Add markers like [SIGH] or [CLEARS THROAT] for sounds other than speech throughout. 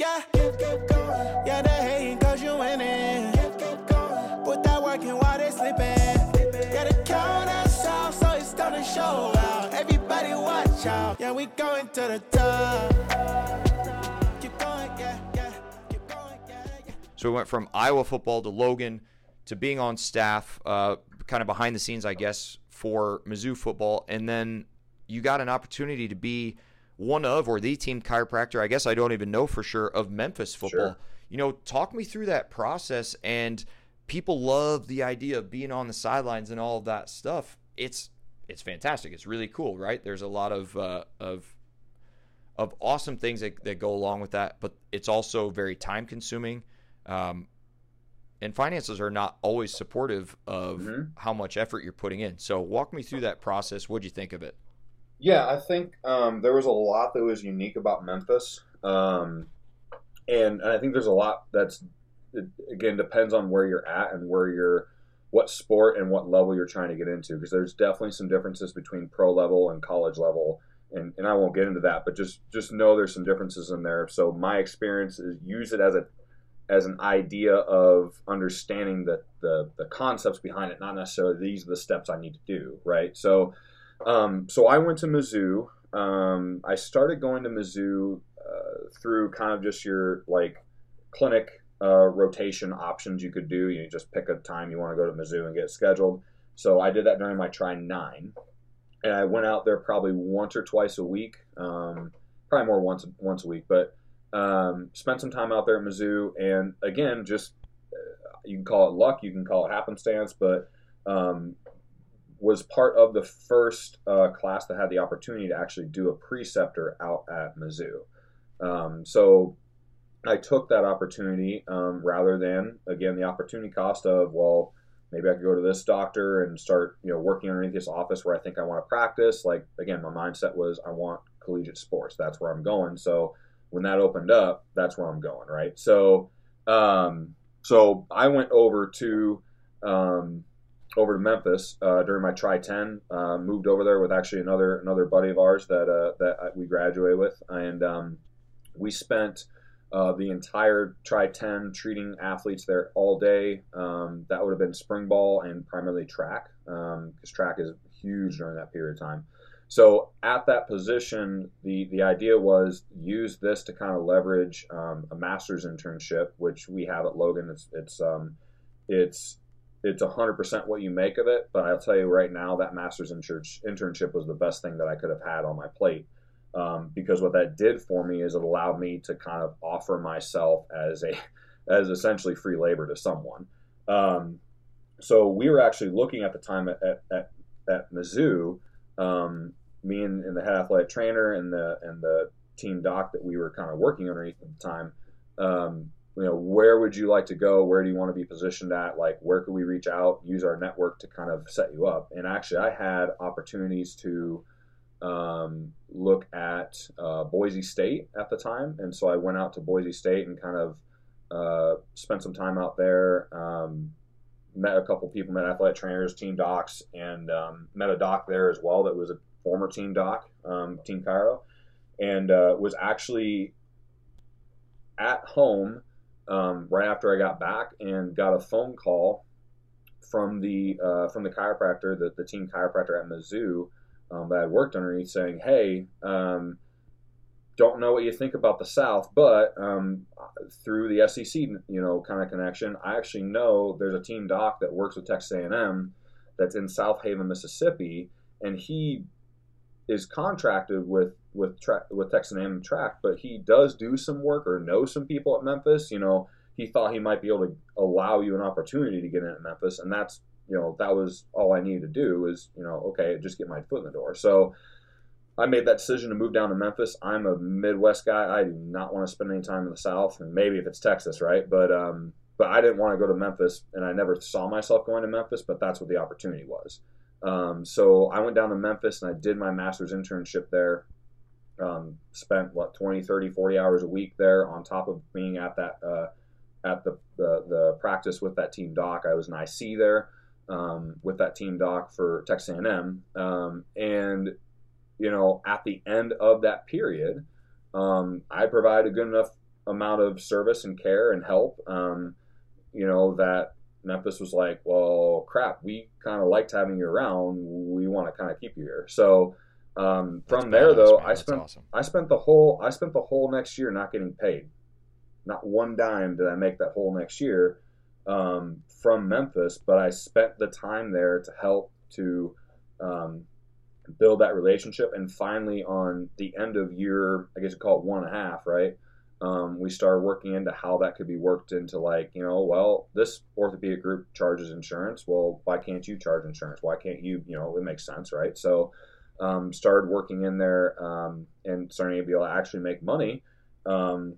Yeah, yeah, they hating cause you winning. Put that work in while they sleeping. Yeah, the count us so it's gonna show out. Everybody watch out. Yeah, we going to the top. Keep going. Keep going. So we went from Iowa football to Logan to being on staff, uh, kind of behind the scenes, I guess, for Mizzou football, and then you got an opportunity to be one of or the team chiropractor. I guess I don't even know for sure of Memphis football. Sure. You know, talk me through that process. And people love the idea of being on the sidelines and all of that stuff. It's it's fantastic. It's really cool, right? There's a lot of uh, of of awesome things that, that go along with that, but it's also very time consuming. Um, and finances are not always supportive of Mhm. how much effort you're putting in. So walk me through that process. What'd you think of it? Yeah, I think um, there was a lot that was unique about Memphis, um, and, and I think there's a lot that's it, again depends on where you're at and where you're, what sport and what level you're trying to get into. Because there's definitely some differences between pro level and college level, and, and I won't get into that, but just just know there's some differences in there. So my experience is use it as a as an idea of understanding the, the the concepts behind it, not necessarily these are the steps I need to do, right? So. Um, so I went to Mizzou. Um, I started going to Mizzou uh, through kind of just your like clinic uh, rotation options you could do. You just pick a time you want to go to Mizzou and get scheduled. So I did that during my tri nine, and I went out there probably once or twice a week. Um, probably more once once a week, but um, spent some time out there at Mizzou, and again, just uh, you can call it luck, you can call it happenstance, but um, was part of the first uh, class that had the opportunity to actually do a preceptor out at Mizzou. Um, so I took that opportunity um, rather than again the opportunity cost of well maybe I could go to this doctor and start you know working underneath this office where I think I want to practice. Like again, my mindset was I want collegiate sports. That's where I'm going. So when that opened up, that's where I'm going. Right. So um, so I went over to um, over to Memphis uh, during my tri ten. Uh, moved over there with actually another another buddy of ours that uh, that we graduated with, and um, we spent uh, the entire tri ten treating athletes there all day. Um, that would have been spring ball and primarily track, because track is huge during that period of time. So at that position, the the idea was use this to kind of leverage um, a master's internship, which we have at Logan. It's it's um, it's it's 100% what you make of it but i'll tell you right now that master's intern- internship was the best thing that i could have had on my plate. Um, because what that did for me is it allowed me to kind of offer myself as a [LAUGHS] as essentially free labor to someone. Um, so we were actually looking at the time at, at, at, at mizzou um, me and, and the head athletic trainer and the and the team doc that we were kind of working underneath at the time um, you know where would you like to go? Where do you want to be positioned at? Like where could we reach out? Use our network to kind of set you up. And actually i had opportunities to um, look at uh, boise state at the time. And so i went out to boise state and kind of uh, spent some time out there um, met a couple people met athletic trainers team docs and um, met a doc there as well that was a former team doc um, team chiro. And uh, was actually at home um, right after I got back and got a phone call from the uh, from the chiropractor, the, the team chiropractor at Mizzou um, that I worked underneath, saying, "Hey, um, don't know what you think about the South, but um, through the SEC, you know, kind of connection, I actually know there's a team doc that works with Texas A&M that's in Southaven, Mississippi, and he is contracted with with tra- with Texas A&M track, but he does do some work or knows some people at Memphis. You know, he thought he might be able to allow you an opportunity to get in at Memphis, and that's you know that was all I needed to do was you know okay just get my foot in the door. So I made that decision to move down to Memphis. I'm a Midwest guy. I do not want to spend any time in the South, and maybe if it's Texas, right? But um, but I didn't want to go to Memphis, and I never saw myself going to Memphis. But that's what the opportunity was. Um, so I went down to Memphis and I did my master's internship there. Um, spent what 20, 30, 40 hours a week there on top of being at that uh, at the, the the practice with that team doc. I was an IC there um, with that team doc for Texas A&M, um, and you know at the end of that period, um, I provided a good enough amount of service and care and help. Um, you know that Memphis was like, well, crap, we kind of liked having you around. We want to kind of keep you here. So um, from there, though, man. I That's spent awesome. I spent the whole I spent the whole next year not getting paid. Not one dime did I make that whole next year um, from Memphis, but I spent the time there to help to um, build that relationship. And finally, on the end of year, I guess you call it one and a half, right? Um, we started working into how that could be worked into like, you know, well, this orthopedic group charges insurance. Well, why can't you charge insurance? Why can't you? You know, it makes sense, right? So, um, started working in there um, and starting to be able to actually make money. Um,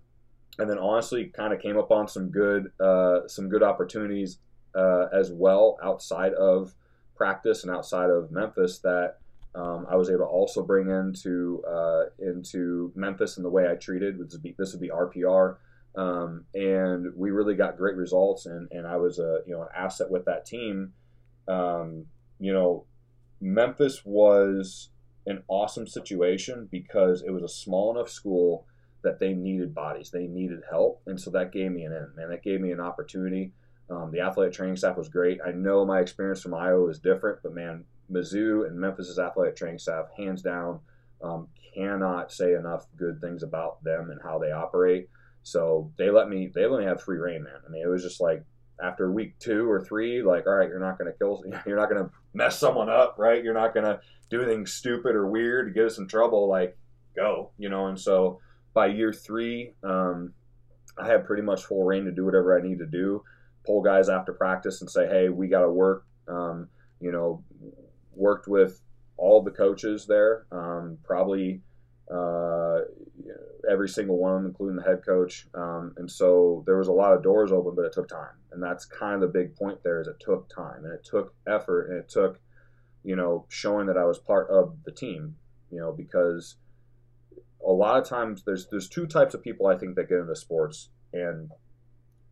and then honestly, kind of came up on some good uh, some good opportunities uh, as well outside of practice and outside of Memphis that um, I was able to also bring into uh, into Memphis and the way I treated. This would be, this would be RPR. Um, and we really got great results, and, and I was a you know an asset with that team. Um, you know, Memphis was an awesome situation because it was a small enough school that they needed bodies, they needed help, and so that gave me an in, man. That gave me an opportunity. Um, the athletic training staff was great. I know my experience from Iowa is different, but man, Mizzou and Memphis's athletic training staff, hands down, um, cannot say enough good things about them and how they operate. So they let me they let me have free reign, man. I mean, it was just like after week two or three, like, all right, you're not going to kill, [LAUGHS] you're not going to mess someone up, right? You're not going to do anything stupid or weird to get us in trouble. Like, go, you know. And so by year three, um, I had pretty much full reign to do whatever I need to do. Pull guys after practice and say, hey, we got to work. Um, you know, worked with all the coaches there, um, probably uh, every single one of them, including the head coach. Um, and so there was a lot of doors open, but it took time. And that's kind of the big point there is it took time and it took effort and it took, you know, showing that I was part of the team, you know, because a lot of times there's there's two types of people I think that get into sports and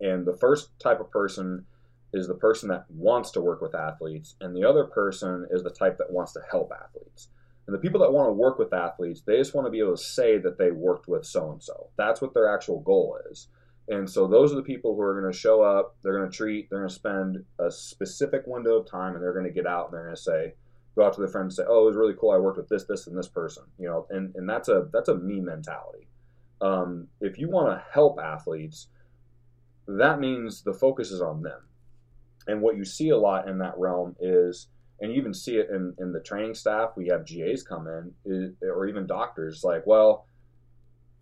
and the first type of person is the person that wants to work with athletes, and the other person is the type that wants to help athletes. And the people that want to work with athletes, they just want to be able to say that they worked with so and so. That's what their actual goal is. And so those are the people who are going to show up, they're going to treat, they're going to spend a specific window of time, and they're going to get out and they're going to say, go out to their friends and say, "Oh, it was really cool. I worked with this, this, and this person." You know, and and that's a that's a me mentality. Um, if you want to help athletes, that means the focus is on them. And what you see a lot in that realm is, and you even see it in, in the training staff, we have GAs come in, or even doctors, like, well,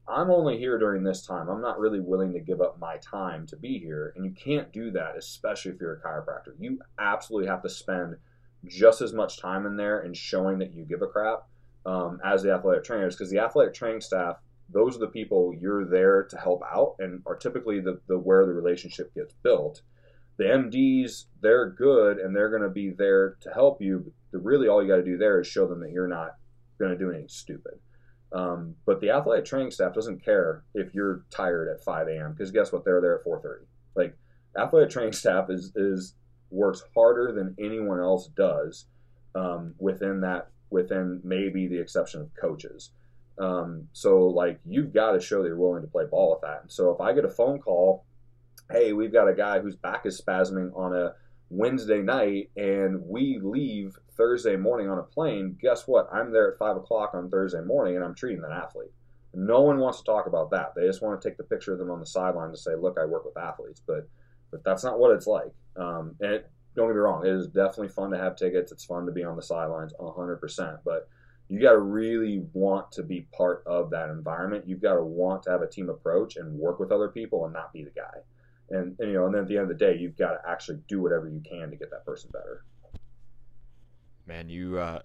I'm only here during this time. I'm not really willing to give up my time to be here. And you can't do that, especially if you're a chiropractor. You absolutely have to spend just as much time in there and showing that you give a crap um, as the athletic trainers, because the athletic training staff, those are the people you're there to help out and are typically the, the where the relationship gets built the MDs, they're good and they're going to be there to help you. But really, all you got to do there is show them that you're not going to do anything stupid. Um, but the athletic training staff doesn't care if you're tired at 5 a.m. because guess what? They're there at 4:30. Like athletic training [LAUGHS] staff is is works harder than anyone else does um, within that within maybe the exception of coaches. Um, so like you've got to show that you're willing to play ball with that. So if I get a phone call hey, we've got a guy whose back is spasming on a Wednesday night and we leave Thursday morning on a plane, guess what? I'm there at 5 o'clock on Thursday morning and I'm treating that athlete. No one wants to talk about that. They just want to take the picture of them on the sideline to say, look, I work with athletes. But but that's not what it's like. Um, and it, don't get me wrong, it is definitely fun to have tickets. It's fun to be on the sidelines 100%. But you got to really want to be part of that environment. You've got to want to have a team approach and work with other people and not be the guy and, and, you know, and then at the end of the day, you've got to actually do whatever you can to get that person better. Man, you uh,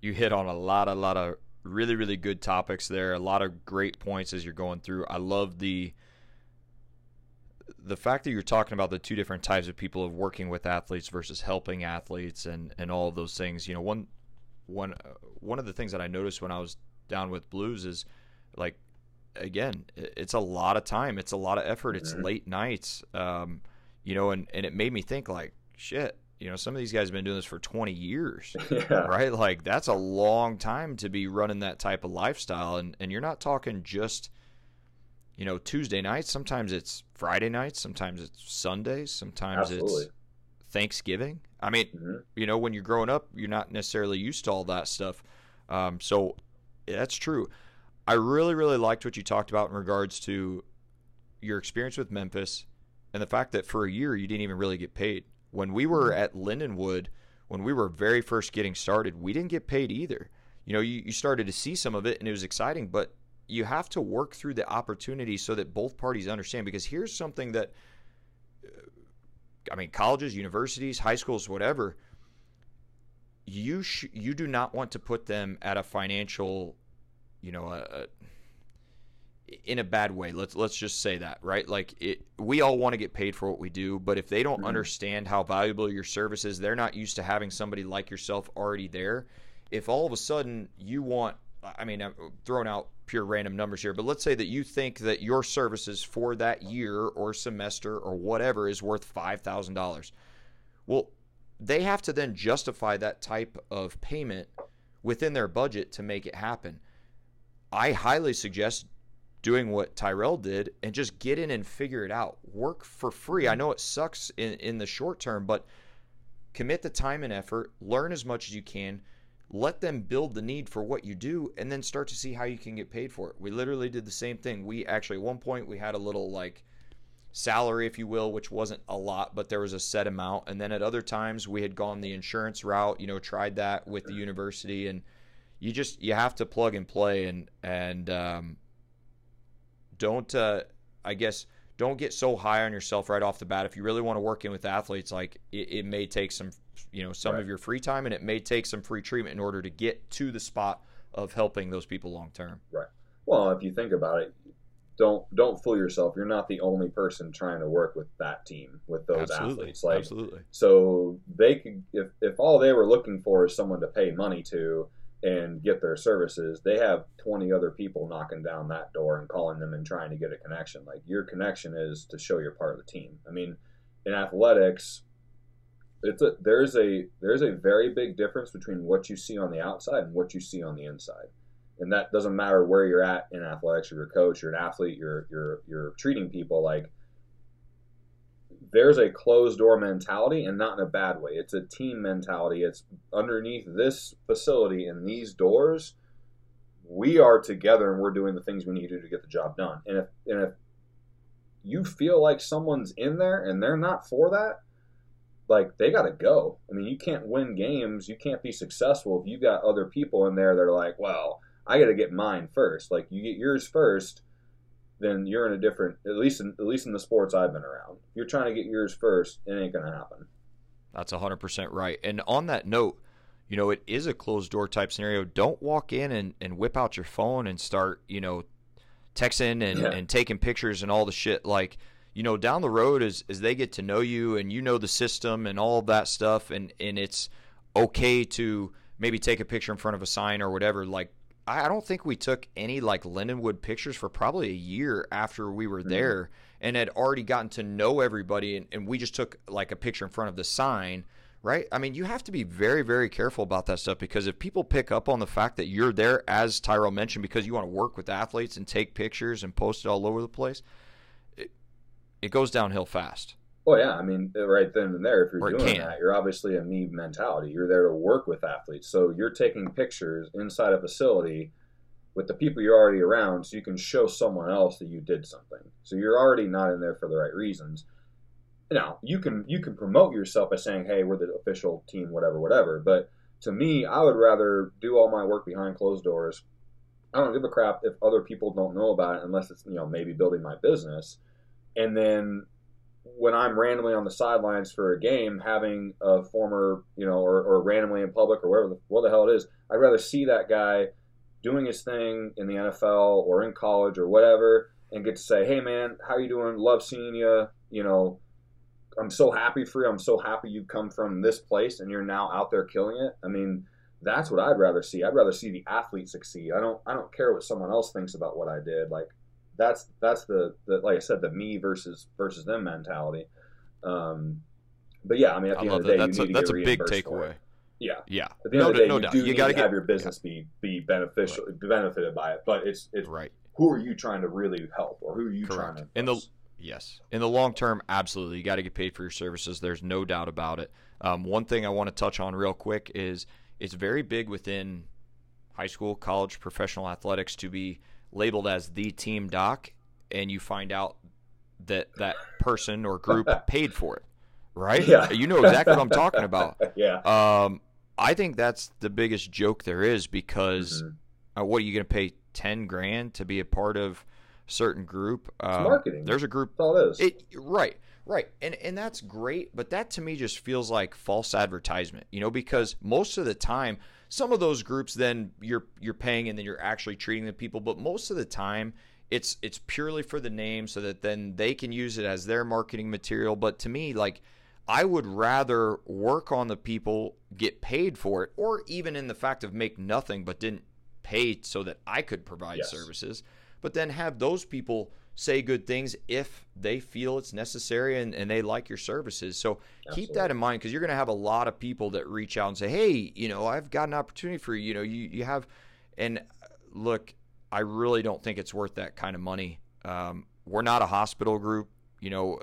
you hit on a lot, a lot of really, really good topics there. A lot of great points as you're going through. I love the the fact that you're talking about the two different types of people of working with athletes versus helping athletes and and all of those things. You know, one one uh, one of the things that I noticed when I was down with Blues is like again, it's a lot of time. It's a lot of effort. It's mm-hmm. late nights. Um, you know, and, and it made me think like, shit, you know, some of these guys have been doing this for 20 years, [LAUGHS] yeah. right? Like that's a long time to be running that type of lifestyle. And, and you're not talking just, you know, Tuesday nights. Sometimes it's Friday nights. Sometimes it's Sundays. Sometimes Absolutely. it's Thanksgiving. I mean, Mhm. you know, when you're growing up, you're not necessarily used to all that stuff. Um, so that's true. I really, really liked what you talked about in regards to your experience with Memphis and the fact that for a year you didn't even really get paid. When we were at Lindenwood, when we were very first getting started, we didn't get paid either. You know, you, you started to see some of it and it was exciting, but you have to work through the opportunity so that both parties understand. Because here's something that, uh, I mean, colleges, universities, high schools, whatever, you sh- you do not want to put them at a financial, you know, a, a in a bad way. Let's let's just say that, right? Like it, we all want to get paid for what we do, but if they don't Mhm. understand how valuable your service is, they're not used to having somebody like yourself already there. If all of a sudden you want, I mean, I'm throwing out pure random numbers here, but let's say that you think that your services for that year or semester or whatever is worth five thousand dollars. Well, they have to then justify that type of payment within their budget to make it happen. I highly suggest doing what Tyrel did and just get in and figure it out. Work for free. I mm-hmm. know it sucks in, in the short term, but commit the time and effort, learn as much as you can, let them build the need for what you do, and then start to see how you can get paid for it. We literally did the same thing. We actually, at one point, we had a little like salary, if you will, which wasn't a lot, but there was a set amount. And then at other times, we had gone the insurance route, you know, tried that with the university, and you just you have to plug and play and and um, don't uh, I guess don't get so high on yourself right off the bat. If you really want to work in with athletes, like it, it may take some you know some Right. of your free time, and it may take some free treatment in order to get to the spot of helping those people long term. Right. Well, if you think about it, don't don't fool yourself. You're not the only person trying to work with that team with those athletes. Like absolutely. so, they could if if all they were looking for is someone to pay money to and get their services, they have 20 other people knocking down that door and calling them and trying to get a connection. Like your connection is to show you're part of the team. I mean, in athletics, it's a there's a there's a very big difference between what you see on the outside and what you see on the inside. And that doesn't matter where you're at in athletics, you're a coach, you're an athlete, you're you're you're treating people like there's a closed door mentality and not in a bad way. It's a team mentality. It's underneath this facility and these doors, we are together and we're doing the things we need to do to get the job done. And if and if you feel like someone's in there and they're not for that, like they got to go. I mean, you can't win games, you can't be successful if you got other people in there that are like, well, I got to get mine first. Like you get yours first, then you're in a different. At least in, at least in the sports I've been around, if you're trying to get yours first. It ain't gonna happen. That's 100% right. And on that note, you know, it is a closed door type scenario. Don't walk in and, and whip out your phone and start, you know, texting and, Yeah. and taking pictures and all the shit. Like, you know, down the road as, as they get to know you and you know the system and all that stuff, and, and it's okay to maybe take a picture in front of a sign or whatever. Like, I I don't think we took any like Lindenwood pictures for probably a year after we were Mhm. there and had already gotten to know everybody and, and we just took like a picture in front of the sign right i mean you have to be very very careful about that stuff because if people pick up on the fact that you're there as tyrel mentioned because you want to work with athletes and take pictures and post it all over the place it, it goes downhill fast Well, yeah, I mean, uh, right then and there, if you're doing that, you're obviously a me mentality. You're there to work with athletes, so you're taking pictures inside a facility with the people you're already around, so you can show someone else that you did something. So you're already not in there for the right reasons. Now you can you can promote yourself by saying, "Hey, we're the official team, whatever, whatever." But to me, I would rather do all my work behind closed doors. I don't give a crap if other people don't know about it, unless it's you know maybe building my business, and then when I'm randomly on the sidelines for a game, having a former, you know, or, or randomly in public or whatever the, the hell it is, I'd rather see that guy doing his thing in the NFL or in college or whatever, and get to say, "Hey, man, how you doing? Love seeing you. You know, I'm so happy for you. I'm so happy you come from this place and you're now out there killing it." I mean, that's what I'd rather see. I'd rather see the athlete succeed. I don't. I don't care what someone else thinks about what I did. Like that's that's the, the like I said the me versus versus them mentality. Um, but yeah, I mean at i the end of the that day, that's you a, need to that's a big takeaway. Yeah, yeah at the end no, of the day, no you doubt do you got to get have your business be be beneficial, be benefited by it. But it's it's right who are you trying to really help or who are you Correct. trying to In the yes, in the long term, absolutely, you got to get paid for your services. There's no doubt about it. Um, one thing I want to touch on real quick is it's very big within high school, college, professional athletics to be labeled as the team doc, and you find out that that person or group [LAUGHS] paid for it, right? Yeah. You know exactly what I'm talking about. [LAUGHS] yeah. Um, I think that's the biggest joke there is because Mhm. uh, what are you going to pay ten grand to be a part of certain group? Um, marketing. There's a group. That's all it is. It right, right, and and that's great, but that to me just feels like false advertisement. You know, because most of the time, some of those groups then you're you're paying and then you're actually treating the people, but most of the time. It's it's purely for the name so that then they can use it as their marketing material. But to me, like I would rather work on the people, get paid for it, or even in the fact of make nothing but didn't pay so that I could provide Yes. services, but then have those people say good things if they feel it's necessary and, and they like your services. So keep that in mind because you're going to have a lot of people that reach out and say, hey, you know, I've got an opportunity for you. You know, you, you have, and look, I really don't think it's worth that kind of money. Um, we're not a hospital group. You know,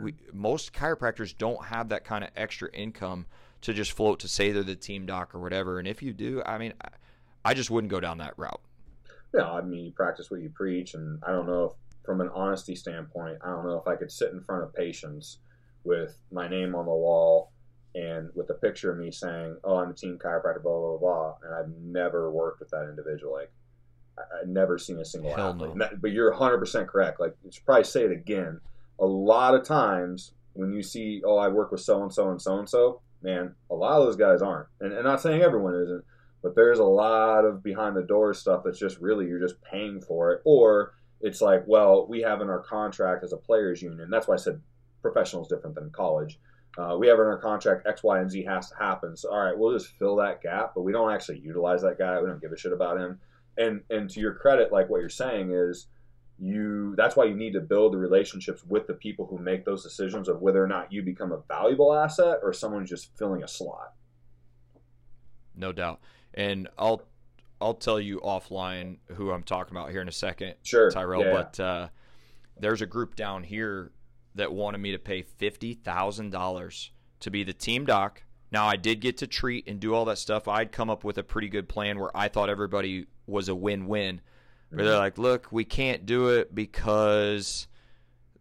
we, most chiropractors don't have that kind of extra income to just float to say they're the team doc or whatever. And if you do, I mean, I, I just wouldn't go down that route. No, I mean you practice what you preach, and I don't know if, from an honesty standpoint, I don't know if I could sit in front of patients with my name on the wall and with a picture of me saying, "Oh, I'm a team chiropractor," blah blah blah, and I've never worked with that individual. Like, I- I've never seen a single Hell athlete. no. That- but you're 100 percent correct. Like, you should probably say it again. A lot of times when you see, "Oh, I work with so and so and so and so," man, a lot of those guys aren't. And, and not saying everyone isn't but there's a lot of behind the door stuff that's just really you're just paying for it. Or it's like well we have in our contract as a players union. That's why i said professional is different than college. Uh, we have in our contract x y and z has to happen. So all right we'll just fill that gap but we don't actually utilize that guy. We don't give a shit about him. And and to your credit like what you're saying is you that's why you need to build the relationships with the people who make those decisions of whether or not you become a valuable asset or someone's just filling a slot. No doubt. And I'll I'll tell you offline who I'm talking about here in a second, sure Tyrel. Yeah. But uh, there's a group down here that wanted me to pay fifty thousand dollars to be the team doc. Now I did get to treat and do all that stuff. I'd come up with a pretty good plan where I thought everybody was a win-win. But they're like, look, we can't do it because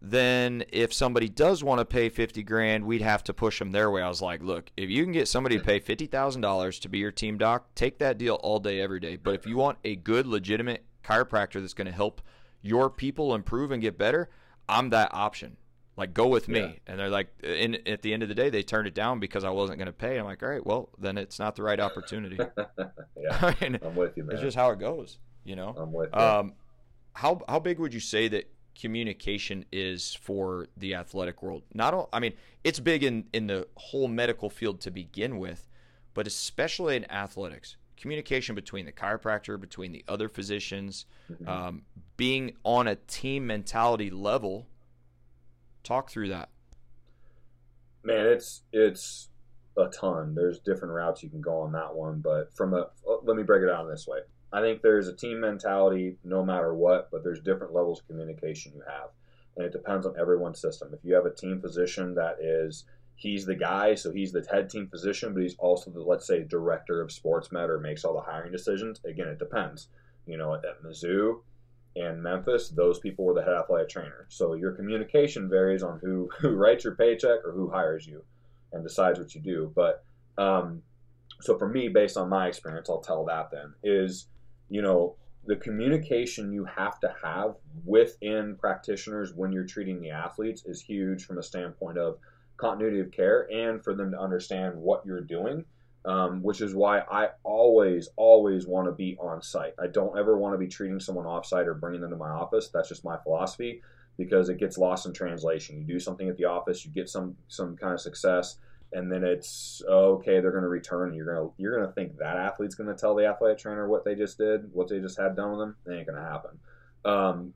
then if somebody does want to pay 50 grand, we'd have to push them their way. I was like, look, if you can get somebody to pay $50,000 to be your team doc, take that deal all day, every day. But if you want a good, legitimate chiropractor that's going to help your people improve and get better, I'm that option. Like, go with me. Yeah. And they're like, and at the end of the day, they turned it down because I wasn't going to pay. I'm like, all right, well, then it's not the right opportunity. [LAUGHS] yeah [LAUGHS] I mean, i'm with you man it's just how it goes, you know? I'm with you. Um, how how big would you say that communication is for the athletic world? Not all, I mean, it's big in in the whole medical field to begin with, but especially in athletics. Communication between the chiropractor, between the other physicians, Mhm. um, being on a team mentality level. Talk through that. Man, it's it's a ton. There's different routes you can go on that one, but from a let me break it down this way. I think there's a team mentality no matter what, but there's different levels of communication you have, and it depends on everyone's system. If you have a team physician that is he's the guy, so he's the head team physician, but he's also the let's say director of sports med or makes all the hiring decisions. Again, it depends. You know, at Mizzou and Memphis, those people were the head athletic trainer. So your communication varies on who [LAUGHS] who writes your paycheck or who hires you and decides what you do. But um, so for me, based on my experience, I'll tell that then is you know the communication you have to have within practitioners when you're treating the athletes is huge from a standpoint of continuity of care and for them to understand what you're doing um, which is why I always, always want to be on site. I don't ever want to be treating someone off site or bringing them to my office. That's just my philosophy because it gets lost in translation. You do something at the office, you get some some kind of success, and then it's okay. They're going to return. You're gonna you're gonna think that athlete's going to tell the athletic trainer what they just did, what they just had done with them. It ain't going to happen. Um,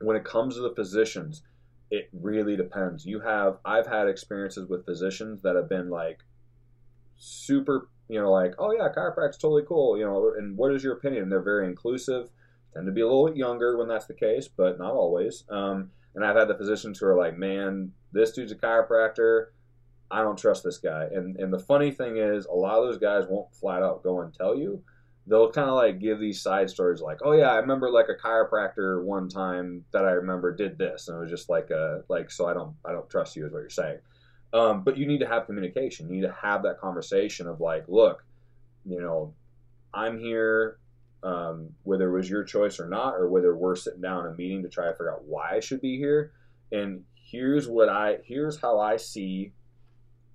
when it comes to the physicians, it really depends. You have I've had experiences with physicians that have been like super, you know, like, oh yeah, chiropractic's totally cool, you know, and what is your opinion? They're very inclusive, tend to be a little bit younger when that's the case, but not always. Um, and I've had the physicians who are like, man, this dude's a chiropractor. I don't trust this guy. And and the funny thing is, a lot of those guys won't flat out go and tell you. They'll kind of like give these side stories, like, "Oh yeah, I remember like a chiropractor one time that I remember did this," and it was just like a like. So I don't I don't trust you, is what you're saying. Um, but you need to have communication. You need to have that conversation of like, look, you know, I'm here, um, whether it was your choice or not, or whether we're sitting down in a meeting to try to figure out why I should be here. And here's what I here's how I see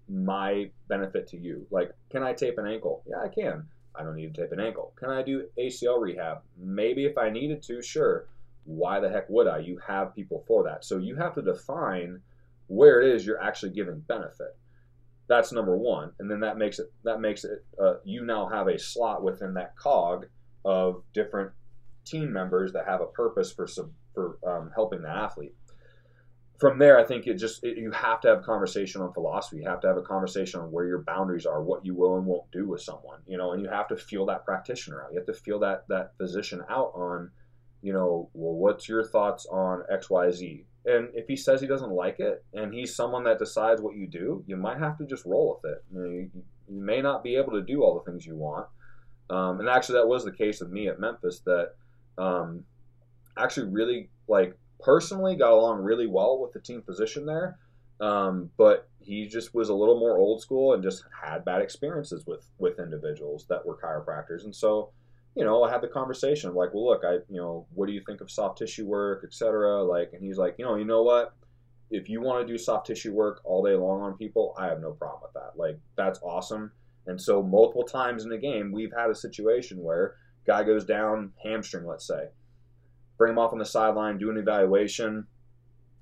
my benefit to you. Like, can I tape an ankle? Yeah, I can. I don't need to tape an ankle. Can I do ACL rehab? Maybe if I needed to, sure. Why the heck would I? You have people for that. So you have to define where it is you're actually giving benefit. That's number one, and then that makes it that makes it uh, you now have a slot within that cog of different team members that have a purpose for some for um, helping the athlete. From there, I think it just it, you have to have conversation on philosophy. You have to have a conversation on where your boundaries are, what you will and won't do with someone, you know, and you have to feel that practitioner out. You have to feel that that physician out on, you know, well, what's your thoughts on X, Y, Z? And if he says he doesn't like it, and he's someone that decides what you do, you might have to just roll with it. You, know, you, you may not be able to do all the things you want. Um, and actually, that was the case with me at Memphis. That um, actually really like personally got along really well with the team physician there. Um, but he just was a little more old school and just had bad experiences with with individuals that were chiropractors. And so you know, I had the conversation of like, well, look, I, you know, what do you think of soft tissue work, etc. Like, and he's like, you know, you know what? If you want to do soft tissue work all day long on people, I have no problem with that. Like, that's awesome. And so, multiple times in the game, we've had a situation where guy goes down hamstring, let's say, bring him off on the sideline, do an evaluation.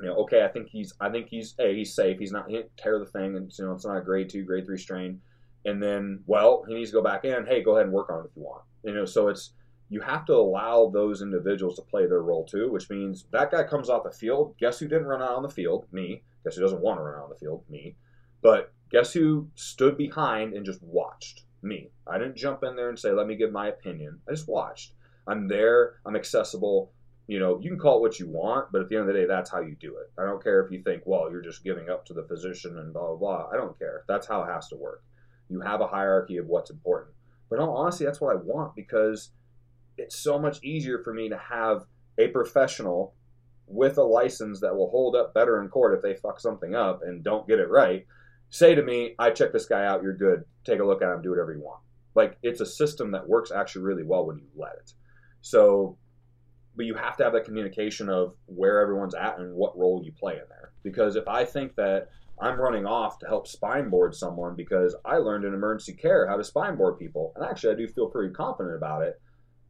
You know, okay, I think he's, I think he's, hey, he's safe. He's not, he didn't tear the thing, and you know, it's not a grade two, grade three strain. And then, well, he needs to go back in. Hey, go ahead and work on it if you want you know, so it's you have to allow those individuals to play their role too, which means that guy comes off the field. Guess who didn't run out on the field? Me. Guess who doesn't want to run out on the field? Me. But guess who stood behind and just watched? Me. I didn't jump in there and say, let me give my opinion. I just watched. I'm there. I'm accessible. You know, you can call it what you want, but at the end of the day, that's how you do it. I don't care if you think, well, you're just giving up to the physician and blah, blah, blah. I don't care. That's how it has to work. You have a hierarchy of what's important. But all honesty, that's what I want because it's so much easier for me to have a professional with a license that will hold up better in court if they fuck something up and don't get it right say to me, I check this guy out, you're good, take a look at him, do whatever you want. Like it's a system that works actually really well when you let it. So, but you have to have that communication of where everyone's at and what role you play in there. Because if I think that I'm running off to help spine board someone because I learned in emergency care how to spine board people, and actually I do feel pretty confident about it.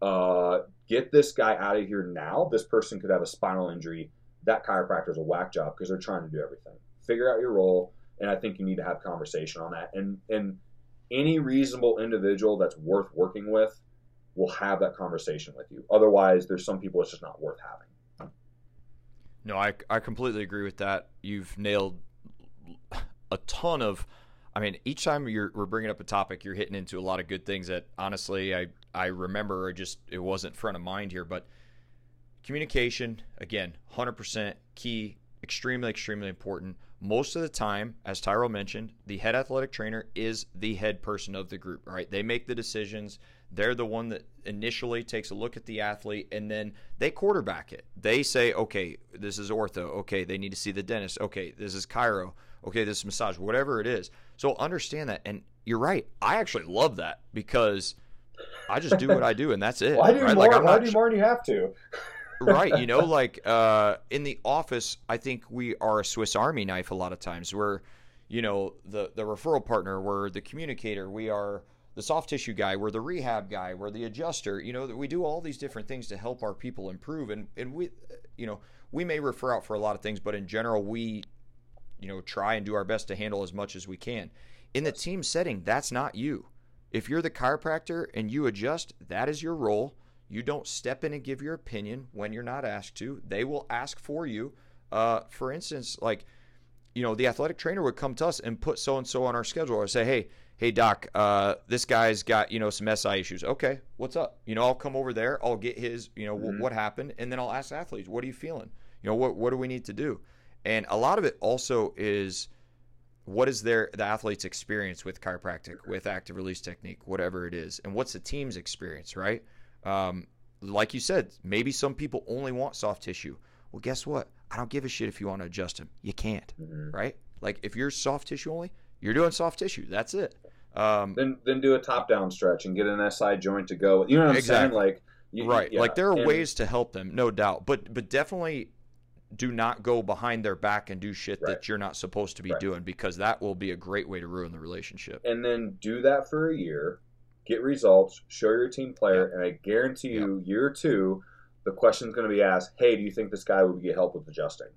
Uh, get this guy out of here now. This person could have a spinal injury. That chiropractor is a whack job because they're trying to do everything. Figure out your role, and I think you need to have conversation on that. And and any reasonable individual that's worth working with will have that conversation with you. Otherwise, there's some people it's just not worth having. No, I, I completely agree with that. You've nailed a ton of. I mean, each time you're we're bringing up a topic, you're hitting into a lot of good things that honestly I I remember or just it wasn't front of mind here, but communication again, 100% key, extremely extremely important. Most of the time, as Tyrel mentioned, the head athletic trainer is the head person of the group, right? They make the decisions. They're the one that initially takes a look at the athlete and then they quarterback it. They say, okay, this is ortho. Okay, they need to see the dentist. Okay, this is chiro okay, this massage, whatever it is. So understand that. And you're right. I actually love that because I just do what I do and that's it. Why do right? more? Like, Why do more when you have to? right. You know, [LAUGHS] like uh, in the office, I think we are a Swiss Army knife a lot of times. We're, you know, the, the referral partner, we're the communicator, we are the soft tissue guy, we're the rehab guy, we're the adjuster. You know, we do all these different things to help our people improve. And, and we, you know, we may refer out for a lot of things, but in general, we you know, try and do our best to handle as much as we can. In the team setting, that's not you. If you're the chiropractor and you adjust, that is your role. You don't step in and give your opinion when you're not asked to. They will ask for you. Uh, for instance, like, you know, the athletic trainer would come to us and put so and so on our schedule or say, hey, hey doc, uh, this guy's got you know some SI issues. Okay, what's up? You know, I'll come over there. I'll get his, you know, Mhm. what happened, and then I'll ask athletes, what are you feeling? You know, what what do we need to do? And a lot of it also is what is their the athlete's experience with chiropractic, with active release technique, whatever it is, and what's the team's experience, right? Um, like you said, maybe some people only want soft tissue. Well, guess what? I don't give a shit if you want to adjust them. You can't, Mhm. right? Like if you're soft tissue only, you're doing soft tissue. That's it. Um, Then then do a top down stretch and get an SI joint to go. You know what I'm Exactly. saying? Like you, right. yeah, Like there are and- ways to help them, no doubt. But but definitely do not go behind their back and do shit Right. that you're not supposed to be Right. doing because that will be a great way to ruin the relationship. and then do that for a year, get results, show your team player, and I guarantee you, year two, the question's going to be asked, "Hey, do you think this guy would get help with adjusting?"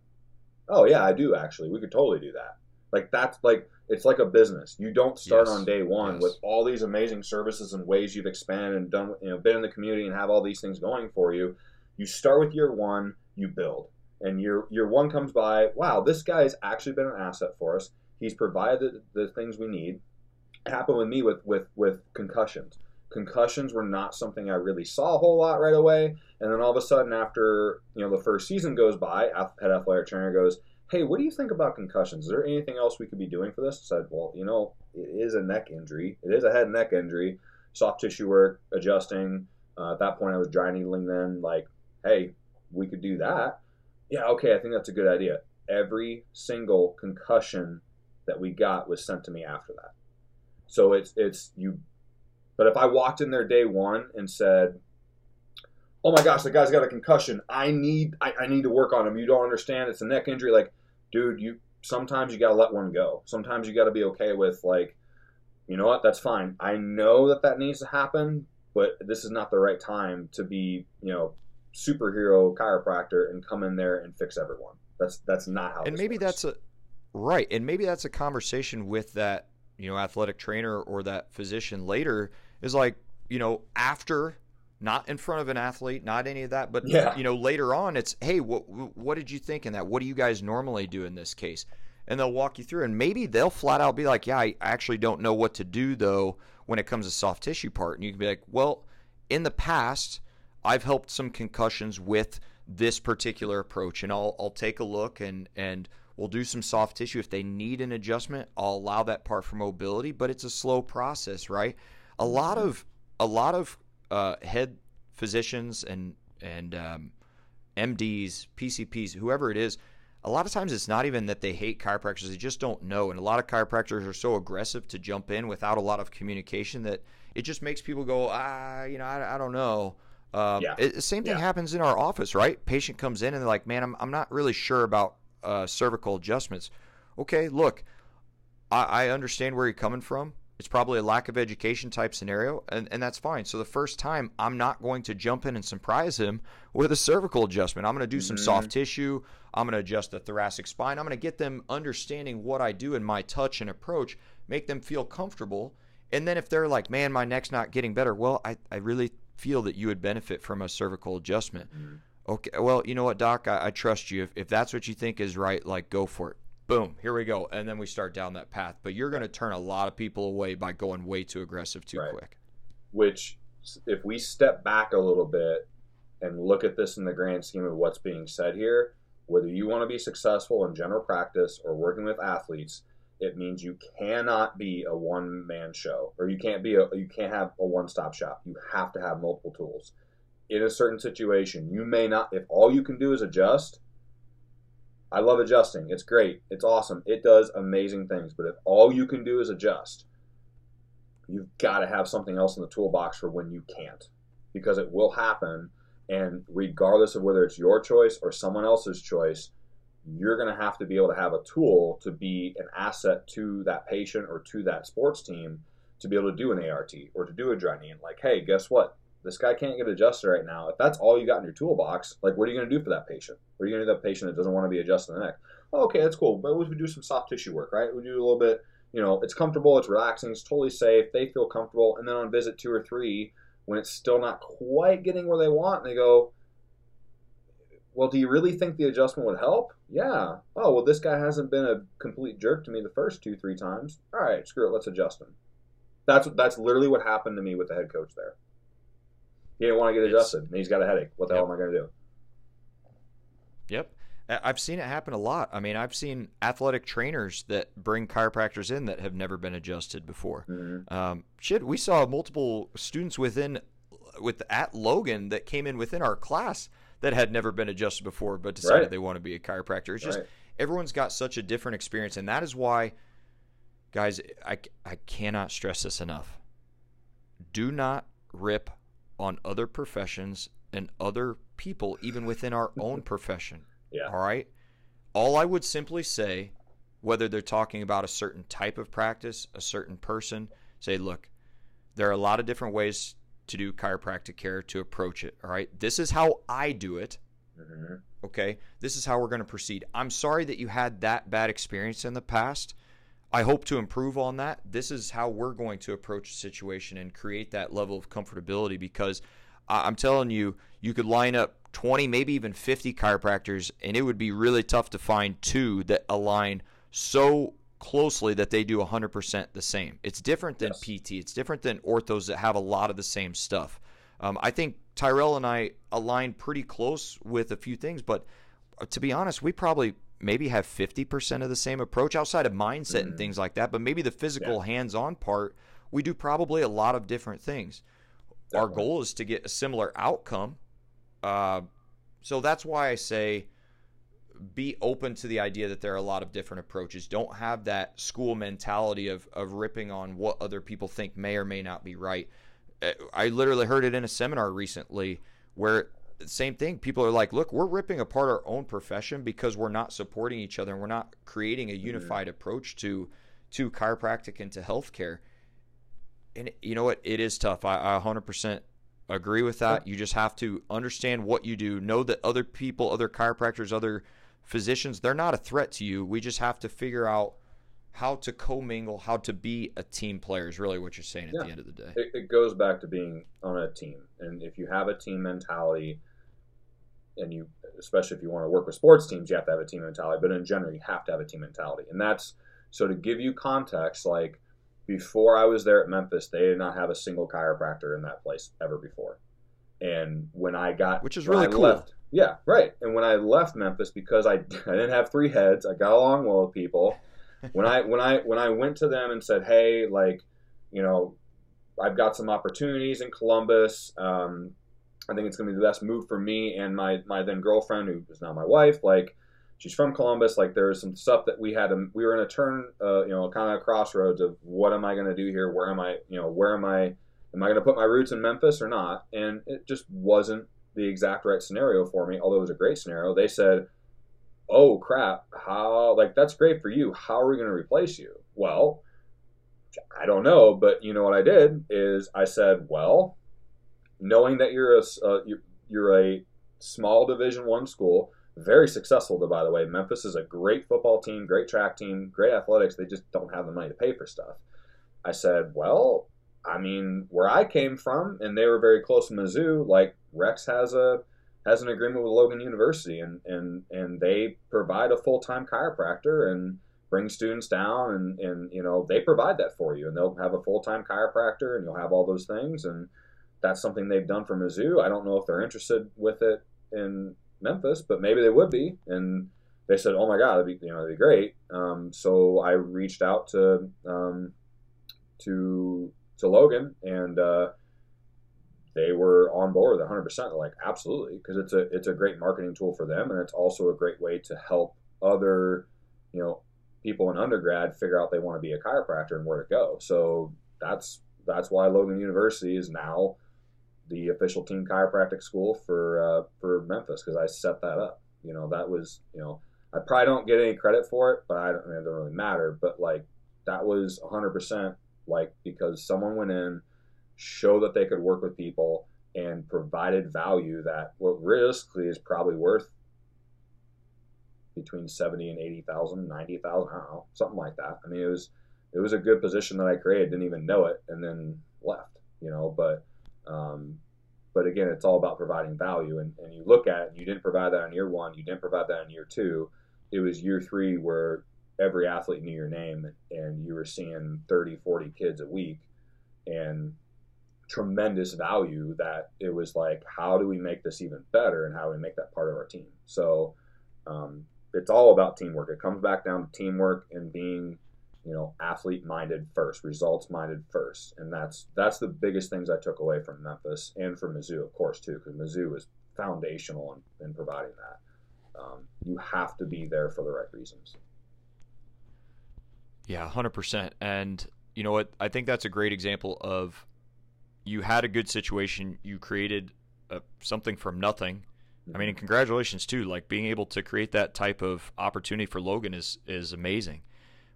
Oh yeah, I do actually. We could totally do that. Like that's like it's like a business. You don't start Yes. on day one Yes. with all these amazing services and ways you've expanded and done, you know, been in the community and have all these things going for you. You start with year one, you build, and year year one comes by. Wow, this guy's actually been an asset for us. He's provided the, the things we need. It happened with me with with with concussions. Concussions were not something I really saw a whole lot right away, and then all of a sudden, after you know the first season goes by, head athletic trainer goes, "Hey, what do you think about concussions? Is there anything else we could be doing for this?" I said, "Well, you know, it is a neck injury. It is a head and neck injury. Soft tissue work, adjusting. Uh, at that point, I was dry needling. Then, like, hey, we could do that. Yeah, okay, I think that's a good idea. Every single concussion that we got was sent to me after that. So it's it's you. But if I walked in there day one and said, "Oh my gosh, the guy's got a concussion. I need I, I need to work on him. You don't understand. It's a neck injury. Like, dude, you sometimes you got to let one go. Sometimes you got to be okay with like, you know what? That's fine. I know that that needs to happen, but this is not the right time to be you know superhero chiropractor and come in there and fix everyone. That's that's not how. and maybe works. that's a right and maybe that's a conversation with that you know athletic trainer or that physician later is like you know after not in front of an athlete not any of that but Yeah. you know later on it's hey what what did you think in that? What do you guys normally do in this case? And they'll walk you through and maybe they'll flat out be like yeah i actually don't know what to do though when it comes to soft tissue part. And you can be like well in the past i've helped some concussions with this particular approach and i'll i'll take a look and and we'll do some soft tissue. If they need an adjustment i'll allow that part for mobility but it's a slow process right? A lot of a lot of uh, head physicians and and um, MDs, PCPs, whoever it is, a lot of times it's not even that they hate chiropractors; they just don't know. And a lot of chiropractors are so aggressive to jump in without a lot of communication that it just makes people go, ah, you know, I, I don't know. Um, Yeah. it- the same thing Yeah. happens in our office, right? Patient comes in and they're like, man, I'm, I'm not really sure about uh, cervical adjustments. Okay, look, I, I understand where you're coming from. It's probably a lack of education type scenario, and, and that's fine. So the first time, I'm not going to jump in and surprise him with a cervical adjustment. I'm going to do some Mhm. soft tissue. I'm going to adjust the thoracic spine. I'm going to get them understanding what I do in my touch and approach, make them feel comfortable. And then if they're like, man, my neck's not getting better, well, I, I really feel that you would benefit from a cervical adjustment. Mhm. Okay, well, you know what, Doc? I, I trust you. If, if that's what you think is right, like, go for it. Boom, here we go. And then we start down that path. But you're going to turn a lot of people away by going way too aggressive too Right. quick. which if we step back a little bit and look at this in the grand scheme of what's being said here whether you want to be successful in general practice or working with athletes it means you cannot be a one man show or you can't be a you can't have a one stop shop you have to have multiple tools in a certain situation you may not if all you can do is adjust I love adjusting. It's great. It's awesome. It does amazing things. But if all you can do is adjust, you've got to have something else in the toolbox for when you can't because it will happen and regardless of whether it's your choice or someone else's choice you're going to have to be able to have a tool to be an asset to that patient or to that sports team to be able to do an ART or to do a dry knee and like hey guess what this guy can't get adjusted right now if that's all you got in your toolbox like what are you going to do for that patient what are you going to do that patient that doesn't want to be adjusted in the neck oh, okay that's cool but we do some soft tissue work right we do a little bit you know, it's comfortable, it's relaxing, it's totally safe. They feel comfortable, and then on visit two or three, when it's still not quite getting where they want, they go, "Well, do you really think the adjustment would help?" Yeah. Oh, well, this guy hasn't been a complete jerk to me the first two, three times. All right, screw it, let's adjust him. That's that's literally what happened to me with the head coach there. He didn't want to get adjusted, and he's got a headache. What the Yep. hell am I going to do? Yep. I've seen it happen a lot. I mean, I've seen athletic trainers that bring chiropractors in that have never been adjusted before. Mhm. Um, shit, we saw multiple students within with at Logan that came in within our class that had never been adjusted before, but decided Right. they want to be a chiropractor. It's just Right. everyone's got such a different experience, and that is why, guys, I I cannot stress this enough. Do not rip on other professions and other people, even within our own [LAUGHS] profession. Yeah. All right. All I would simply say, whether they're talking about a certain type of practice, a certain person, say, look, there are a lot of different ways to do chiropractic care to approach it. All right. This is how I do it. Mhm. Okay. This is how we're going to proceed. I'm sorry that you had that bad experience in the past. I hope to improve on that. This is how we're going to approach the situation and create that level of comfortability because I'm telling you, you could line up 20, maybe even 50 chiropractors, and it would be really tough to find two that align so closely that they do 100% the same. It's different than Yes. PT, it's different than orthos that have a lot of the same stuff. Um, I think Tyrel and I align pretty close with a few things, but uh, to be honest, we probably maybe have 50% of the same approach outside of mindset and Mhm. things like that. But maybe the physical hands on part, we do probably a lot of different things. Our goal is to get a similar outcome. Uh, so that's why I say be open to the idea that there are a lot of different approaches. Don't have that school mentality of, of ripping on what other people think may or may not be right. Uh, I literally heard it in a seminar recently where same thing. People are like, look, we're ripping apart our own profession because we're not supporting each other and we're not creating a mm-hmm. unified approach to to chiropractic and to healthcare. And you know what? It is tough. I, I 100% agree with that. You just have to understand what you do. Know that other people, other chiropractors, other physicians, they're not a threat to you. We just have to figure out how to commingle, how to be a team player is really what you're saying at Yeah. the end of the day. It, it goes back to being on a team, and if you have a team mentality, and you, especially if you want to work with sports teams, you have to have a team mentality. But in general, you have to have a team mentality, and that's so to give you context. Like before I was there at Memphis, they did not have a single chiropractor in that place ever before. And when I got, Which is really I cool. left- yeah, right. And when I left Memphis, because I, [LAUGHS] I didn't have three heads, I got along well with people. [LAUGHS] when I when I when I went to them and said, hey, like, you know, I've got some opportunities in Columbus. Um, I think it's going to be the best move for me and my my then girlfriend, who is now my wife. Like, she's from Columbus. Like, there was some stuff that we had to. We were in a turn, uh, you know, kind of a crossroads of what am I going to do here? Where am I? You know, where am I? Am I going to put my roots in Memphis or not? And it just wasn't the exact right scenario for me. Although it was a great scenario, they said, "Oh crap! How? Like, that's great for you. How are we going to replace you?" Well. I don't know, but you know what I did is I said, well, knowing that you're a uh, you're, you're a small Division One school, very successful. Though, by the way, Memphis is a great football team, great track team, great athletics. They just don't have the money to pay for stuff. I said, well, I mean, where I came from, and they were very close to Mizzou. Like Rex has a has an agreement with Logan University, and and and they provide a full time chiropractor and bring students down and, and you know they provide that for you and they'll have a full-time chiropractor and you'll have all those things and that's something they've done for Mizzou. I don't know if they're interested with it in Memphis, but maybe they would be. And they said, "Oh my God, that'd be you know that'd be great." Um, so I reached out to um, to to Logan, and uh, they were on board with 100. percent like, "Absolutely," because it's a it's a great marketing tool for them, and it's also a great way to help other you know people in undergrad figure out they want to be a chiropractor and where to go. So that's that's why Logan University is now the official team chiropractic school for uh, for Memphis because I set that up. You know, that was you know I probably don't get any credit for it, but I don't, I mean, it doesn't really matter. But like that was 100 percent like because someone went in, showed that they could work with people, and provided value that what realistically is probably worth between 70 and 80,000, 90,000, I don't know, something like that. I mean, it was it was a good position that I created, didn't even know it, and then left, you know, but um, but again, it's all about providing value. And, and you look at it, you didn't provide that in year one, you didn't provide that in year two. It was year three where every athlete knew your name and you were seeing 30, 40 kids a week. and tremendous value that it was like, how do we make this even better and how do we make that part of our team? So um, it's all about teamwork. It comes back down to teamwork and being, you know, athlete minded first, results minded first, and that's that's the biggest things I took away from Memphis and from Mizzou, of course, too, because Mizzou was foundational in, in providing that. Um, you have to be there for the right reasons. Yeah, hundred percent. And you know what? I think that's a great example of you had a good situation. You created a, something from nothing. I mean, and congratulations too. Like being able to create that type of opportunity for Logan is is amazing.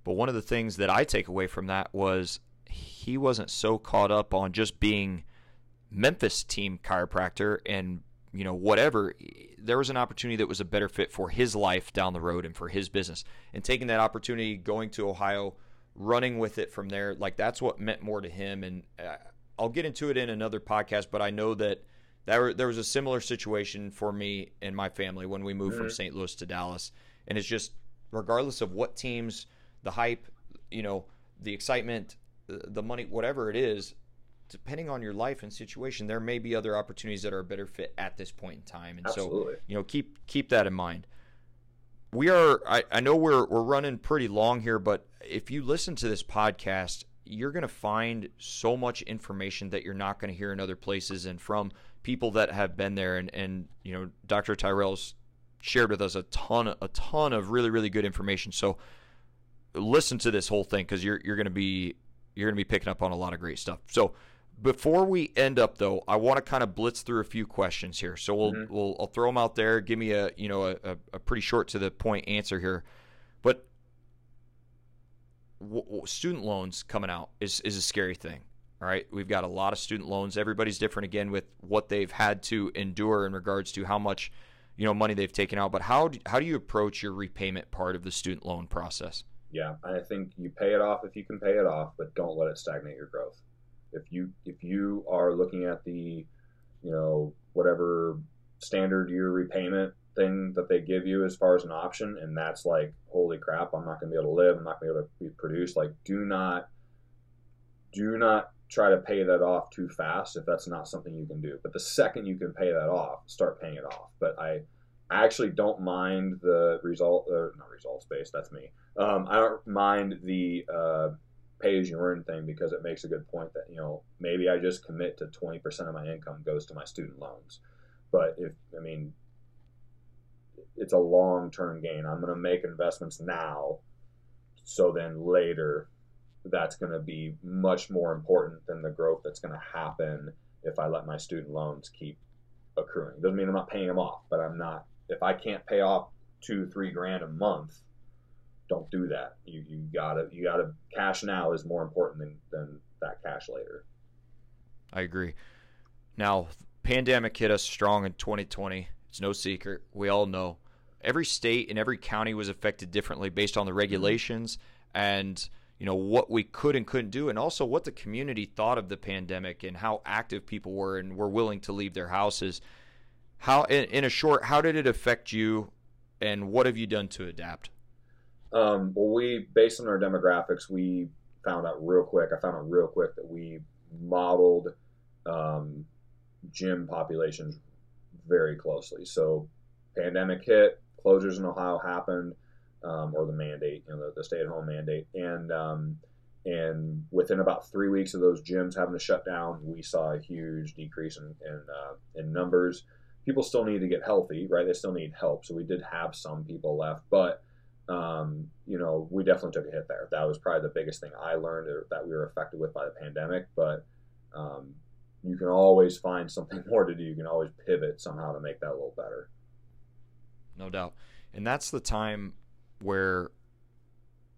But one of the things that I take away from that was he wasn't so caught up on just being Memphis team chiropractor and you know whatever. There was an opportunity that was a better fit for his life down the road and for his business. And taking that opportunity, going to Ohio, running with it from there, like that's what meant more to him. And uh, I'll get into it in another podcast, but I know that there, there was a similar situation for me and my family when we moved mm-hmm. from St. Louis to Dallas. And it's just, regardless of what teams, the hype, you know, the excitement, the money, whatever it is, depending on your life and situation, there may be other opportunities that are a better fit at this point in time. And Absolutely. so, you know, keep keep that in mind. We are I, I know we're we're running pretty long here, but if you listen to this podcast you're going to find so much information that you're not going to hear in other places and from people that have been there and and you know Dr. Tyrel's shared with us a ton a ton of really really good information so listen to this whole thing cuz you're you're going to be you're going to be picking up on a lot of great stuff so before we end up though I want to kind of blitz through a few questions here so we'll mm-hmm. we'll I'll throw them out there give me a you know a, a pretty short to the point answer here but w- student loans coming out is is a scary thing. All right, we've got a lot of student loans. Everybody's different again with what they've had to endure in regards to how much you know money they've taken out. But how do, how do you approach your repayment part of the student loan process? Yeah, I think you pay it off if you can pay it off, but don't let it stagnate your growth. If you if you are looking at the you know whatever standard year repayment thing that they give you as far as an option, and that's like, holy crap, I'm not going to be able to live. I'm not going to be able to be produced. Like, do not, do not try to pay that off too fast if that's not something you can do. But the second you can pay that off, start paying it off. But I, I actually don't mind the result, or not results based. That's me. Um, I don't mind the uh, pay as you earn thing because it makes a good point that you know maybe I just commit to 20% of my income goes to my student loans. But if I mean it's a long term gain. I'm going to make investments now, so then later, that's going to be much more important than the growth that's going to happen if I let my student loans keep accruing. Doesn't mean I'm not paying them off, but I'm not. If I can't pay off two, three grand a month, don't do that. You you gotta you gotta cash now is more important than than that cash later. I agree. Now, pandemic hit us strong in 2020. It's no secret. We all know every state and every county was affected differently based on the mm-hmm. regulations and you know what we could and couldn't do and also what the community thought of the pandemic and how active people were and were willing to leave their houses how in, in a short how did it affect you and what have you done to adapt um, well we based on our demographics we found out real quick i found out real quick that we modeled um, gym populations very closely so pandemic hit closures in Ohio happened, um, or the mandate, you know, the, the stay-at-home mandate, and um, and within about three weeks of those gyms having to shut down, we saw a huge decrease in in, uh, in numbers. People still need to get healthy, right? They still need help. So we did have some people left, but um, you know, we definitely took a hit there. That was probably the biggest thing I learned that we were affected with by the pandemic. But um, you can always find something [LAUGHS] more to do. You can always pivot somehow to make that a little better no doubt. And that's the time where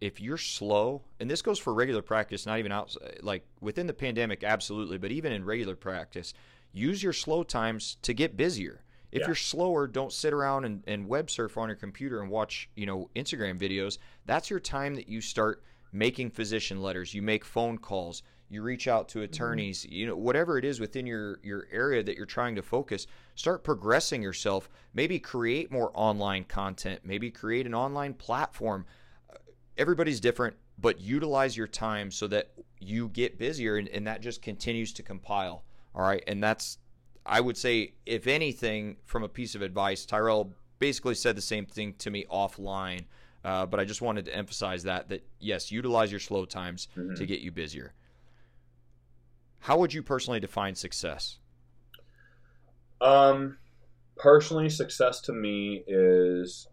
if you're slow, and this goes for regular practice, not even out like within the pandemic, absolutely, but even in regular practice, use your slow times to get busier. If yeah. you're slower, don't sit around and, and web surf on your computer and watch, you know, Instagram videos. That's your time that you start making physician letters, you make phone calls, you reach out to mm-hmm. attorneys, you know, whatever it is within your your area that you're trying to focus, start progressing yourself. Maybe create more online content, maybe create an online platform. Everybody's different, but utilize your time so that you get busier and, and that just continues to compile. All right. And that's, I would say, if anything, from a piece of advice, Tyrel basically said the same thing to me offline. Uh, but I just wanted to emphasize that that yes, utilize your slow times Mhm. to get you busier. How would you personally define success? Um, personally, success to me is.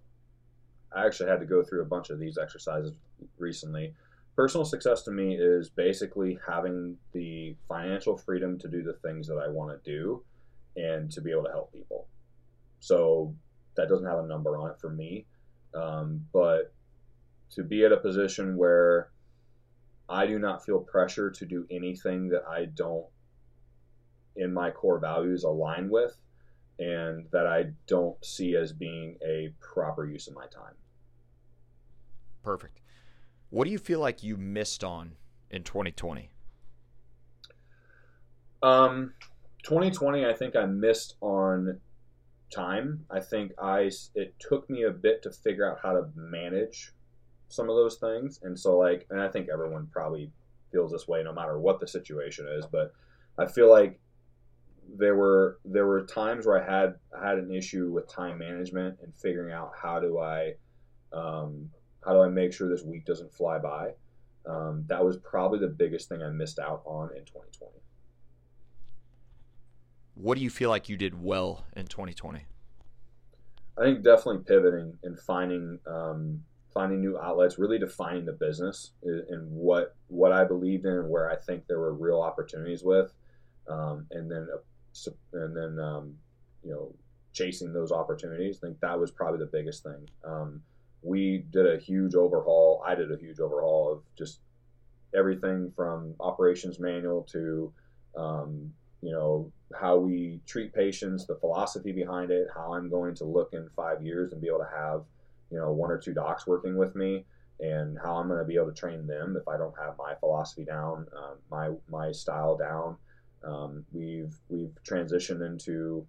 I actually had to go through a bunch of these exercises recently. Personal success to me is basically having the financial freedom to do the things that I want to do and to be able to help people. So that doesn't have a number on it for me. Um, but to be at a position where I do not feel pressure to do anything that I don't in my core values align with and that I don't see as being a proper use of my time. Perfect. What do you feel like you missed on in 2020? Um, 2020, I think I missed on time. I think I it took me a bit to figure out how to manage some of those things, and so like, and I think everyone probably feels this way no matter what the situation is. But I feel like there were there were times where I had I had an issue with time management and figuring out how do I um, how do I make sure this week doesn't fly by. Um, that was probably the biggest thing I missed out on in 2020. What do you feel like you did well in 2020? I think definitely pivoting and finding um, finding new outlets, really defining the business and what what I believed in and where I think there were real opportunities with, um, and then uh, and then um, you know chasing those opportunities. I think that was probably the biggest thing. Um, we did a huge overhaul. I did a huge overhaul of just everything from operations manual to um, you know how we treat patients, the philosophy behind it, how I'm going to look in five years and be able to have you know one or two docs working with me, and how I'm going to be able to train them if I don't have my philosophy down, uh, my my style down. Um, we've we've transitioned into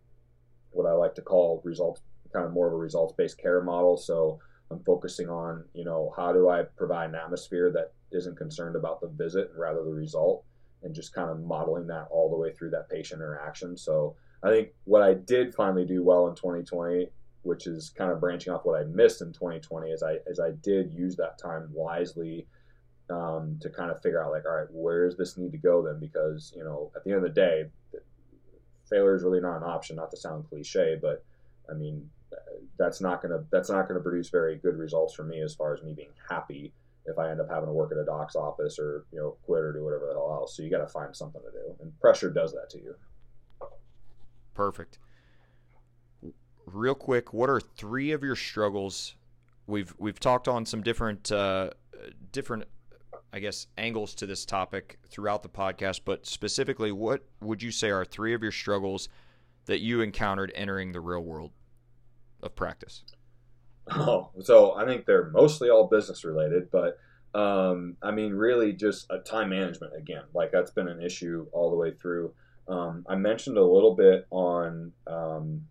what I like to call results, kind of more of a results based care model. So I'm focusing on you know how do I provide an atmosphere that isn't concerned about the visit, rather the result and just kind of modeling that all the way through that patient interaction. So I think what I did finally do well in 2020, which is kind of branching off what I missed in 2020, is I as I did use that time wisely um, to kind of figure out like, all right, where does this need to go then? Because you know, at the end of the day, failure is really not an option. Not to sound cliche, but I mean, that's not gonna that's not gonna produce very good results for me as far as me being happy if I end up having to work at a doc's office or you know quit or do else. So you got to find something to do, and pressure does that to you. Perfect. Real quick, what are three of your struggles? We've we've talked on some different uh, different, I guess, angles to this topic throughout the podcast, but specifically, what would you say are three of your struggles that you encountered entering the real world of practice? Oh, so I think they're mostly all business related, but um, I mean, really just a time management again. Like that's been an issue all the way through. Um, I mentioned a little bit on um,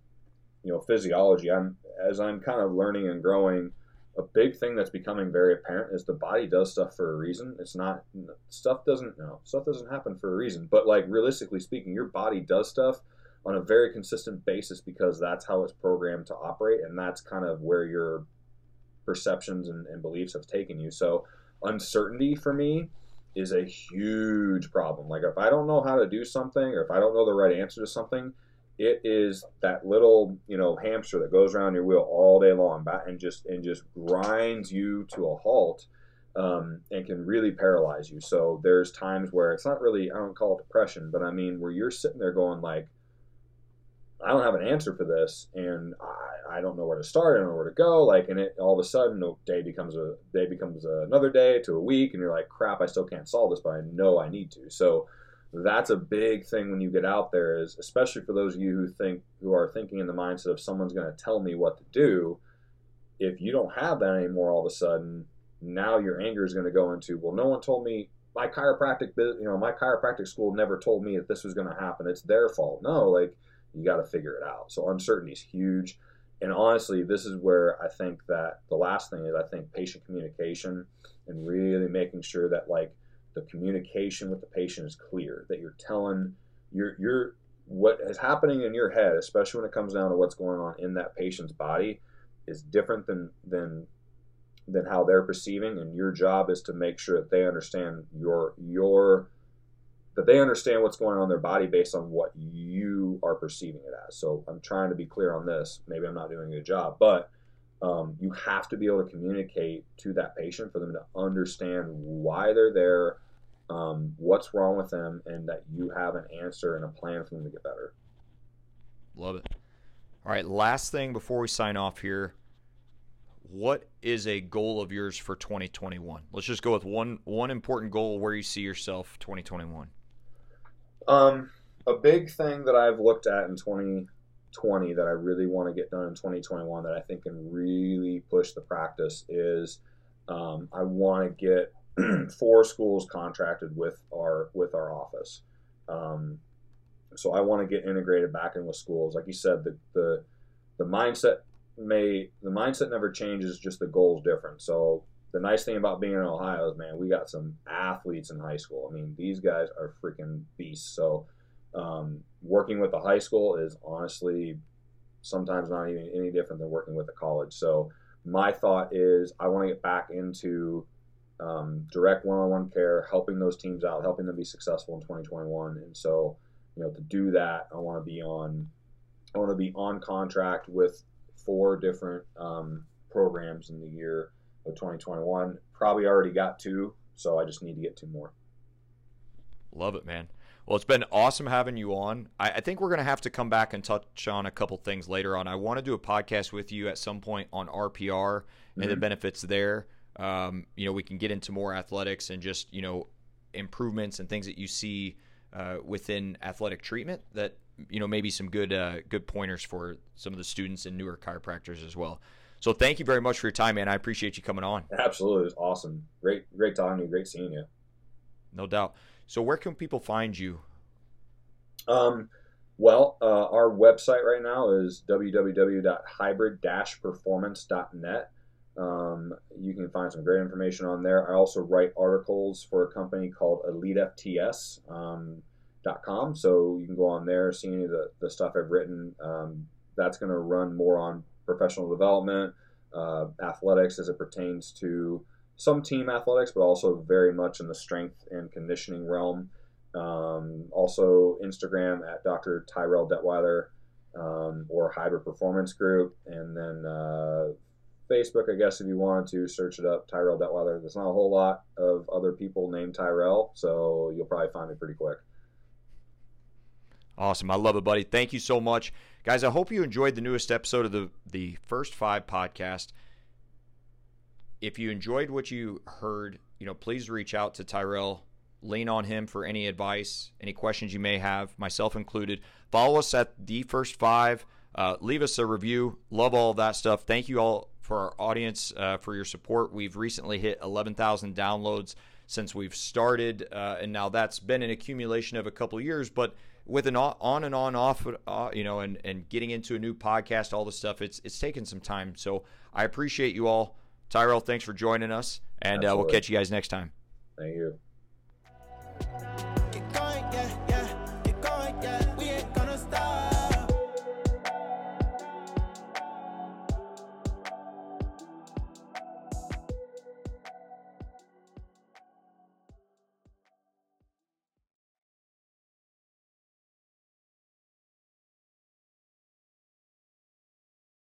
you know physiology. I'm as I'm kind of learning and growing. A big thing that's becoming very apparent is the body does stuff for a reason. It's not stuff doesn't no stuff doesn't happen for a reason. But like realistically speaking, your body does stuff on a very consistent basis because that's how it's programmed to operate and that's kind of where your perceptions and, and, beliefs have taken you so uncertainty for me is a huge problem. Like if i don't know how to do something or if i don't know the right answer to something it is that little you know hamster that goes around your wheel all day long and just and just grinds you to a halt um, and can really paralyze you. So there's times where it's not really i don't call it depression but i mean where you're sitting there going like I don't have an answer for this, and I, I don't know where to start. I don't know where to go. Like, and it all of a sudden, a day becomes a day becomes another day to a week, and you're like, crap, I still can't solve this, but I know I need to. So that's a big thing when you get out there, is especially for those of you who think who are thinking in the mindset of someone's going to tell me what to do. If you don't have that anymore, all of a sudden, now your anger is going to go into, well, no one told me my chiropractic, you know, my chiropractic school never told me that this was going to happen. It's their fault. No, like you got to figure it out. So uncertainty is huge. And honestly, this is where I think that the last thing is I think patient communication and really making sure that like the communication with the patient is clear, that you're telling you're you're what is happening in your head, especially when it comes down to what's going on in that patient's body, is different than than than how they're perceiving, and your job is to make sure that they understand your your that they understand what's going on in their body based on what you are perceiving it as. So I'm trying to be clear on this. Maybe I'm not doing a good job, but um, you have to be able to communicate to that patient for them to understand why they're there, um, what's wrong with them, and that you have an answer and a plan for them to get better. Love it. All right, last thing before we sign off here. What is a goal of yours for 2021? Let's just go with one one important goal where you see yourself 2021. Um, a big thing that I've looked at in 2020 that I really want to get done in 2021 that I think can really push the practice is um, I want to get [CLEARS THROAT] four schools contracted with our with our office. Um, so I want to get integrated back in with schools. Like you said, the the the mindset may the mindset never changes, just the goals different. So the nice thing about being in Ohio is, man, we got some athletes in high school. I mean, these guys are freaking beasts. So, um, working with a high school is honestly sometimes not even any different than working with a college. So, my thought is, I want to get back into um, direct one-on-one care, helping those teams out, helping them be successful in 2021. And so, you know, to do that, I want to be on, I want to be on contract with four different um, programs in the year of 2021. Probably already got two, so I just need to get two more. Love it, man. Well, it's been awesome having you on. I, I think we're going to have to come back and touch on a couple things later on. I want to do a podcast with you at some point on RPR and mm-hmm. the benefits there. Um, you know, we can get into more athletics and just, you know, improvements and things that you see uh, within athletic treatment that, you know, maybe some good, uh, good pointers for some of the students and newer chiropractors as well. So thank you very much for your time, man. I appreciate you coming on. Absolutely. It's awesome. Great, great talking to you. Great seeing you. No doubt. So where can people find you? Um, well, uh, our website right now is www.hybrid-performance.net. Um, you can find some great information on there. I also write articles for a company called EliteFTS.com. Um, so you can go on there, see any of the, the stuff I've written. Um, that's going to run more on professional development, uh, athletics as it pertains to some team athletics, but also very much in the strength and conditioning realm. Um, also, Instagram at Dr. Tyrel Detweiler um, or Hybrid Performance Group, and then uh, Facebook, I guess, if you wanted to search it up, Tyrel Detweiler. There's not a whole lot of other people named Tyrel, so you'll probably find me pretty quick. Awesome. I love it, buddy. Thank you so much. Guys, I hope you enjoyed the newest episode of the, the First Five podcast. If you enjoyed what you heard, you know, please reach out to Tyrel. Lean on him for any advice, any questions you may have, myself included. Follow us at the First Five. Uh, leave us a review. Love all that stuff. Thank you all for our audience uh, for your support. We've recently hit 11,000 downloads since we've started, uh, and now that's been an accumulation of a couple years, but with an on and on off, uh, you know, and, and getting into a new podcast, all this stuff, it's it's taken some time. So I appreciate you all. Tyrel, thanks for joining us, and uh, we'll catch you guys next time. Thank you.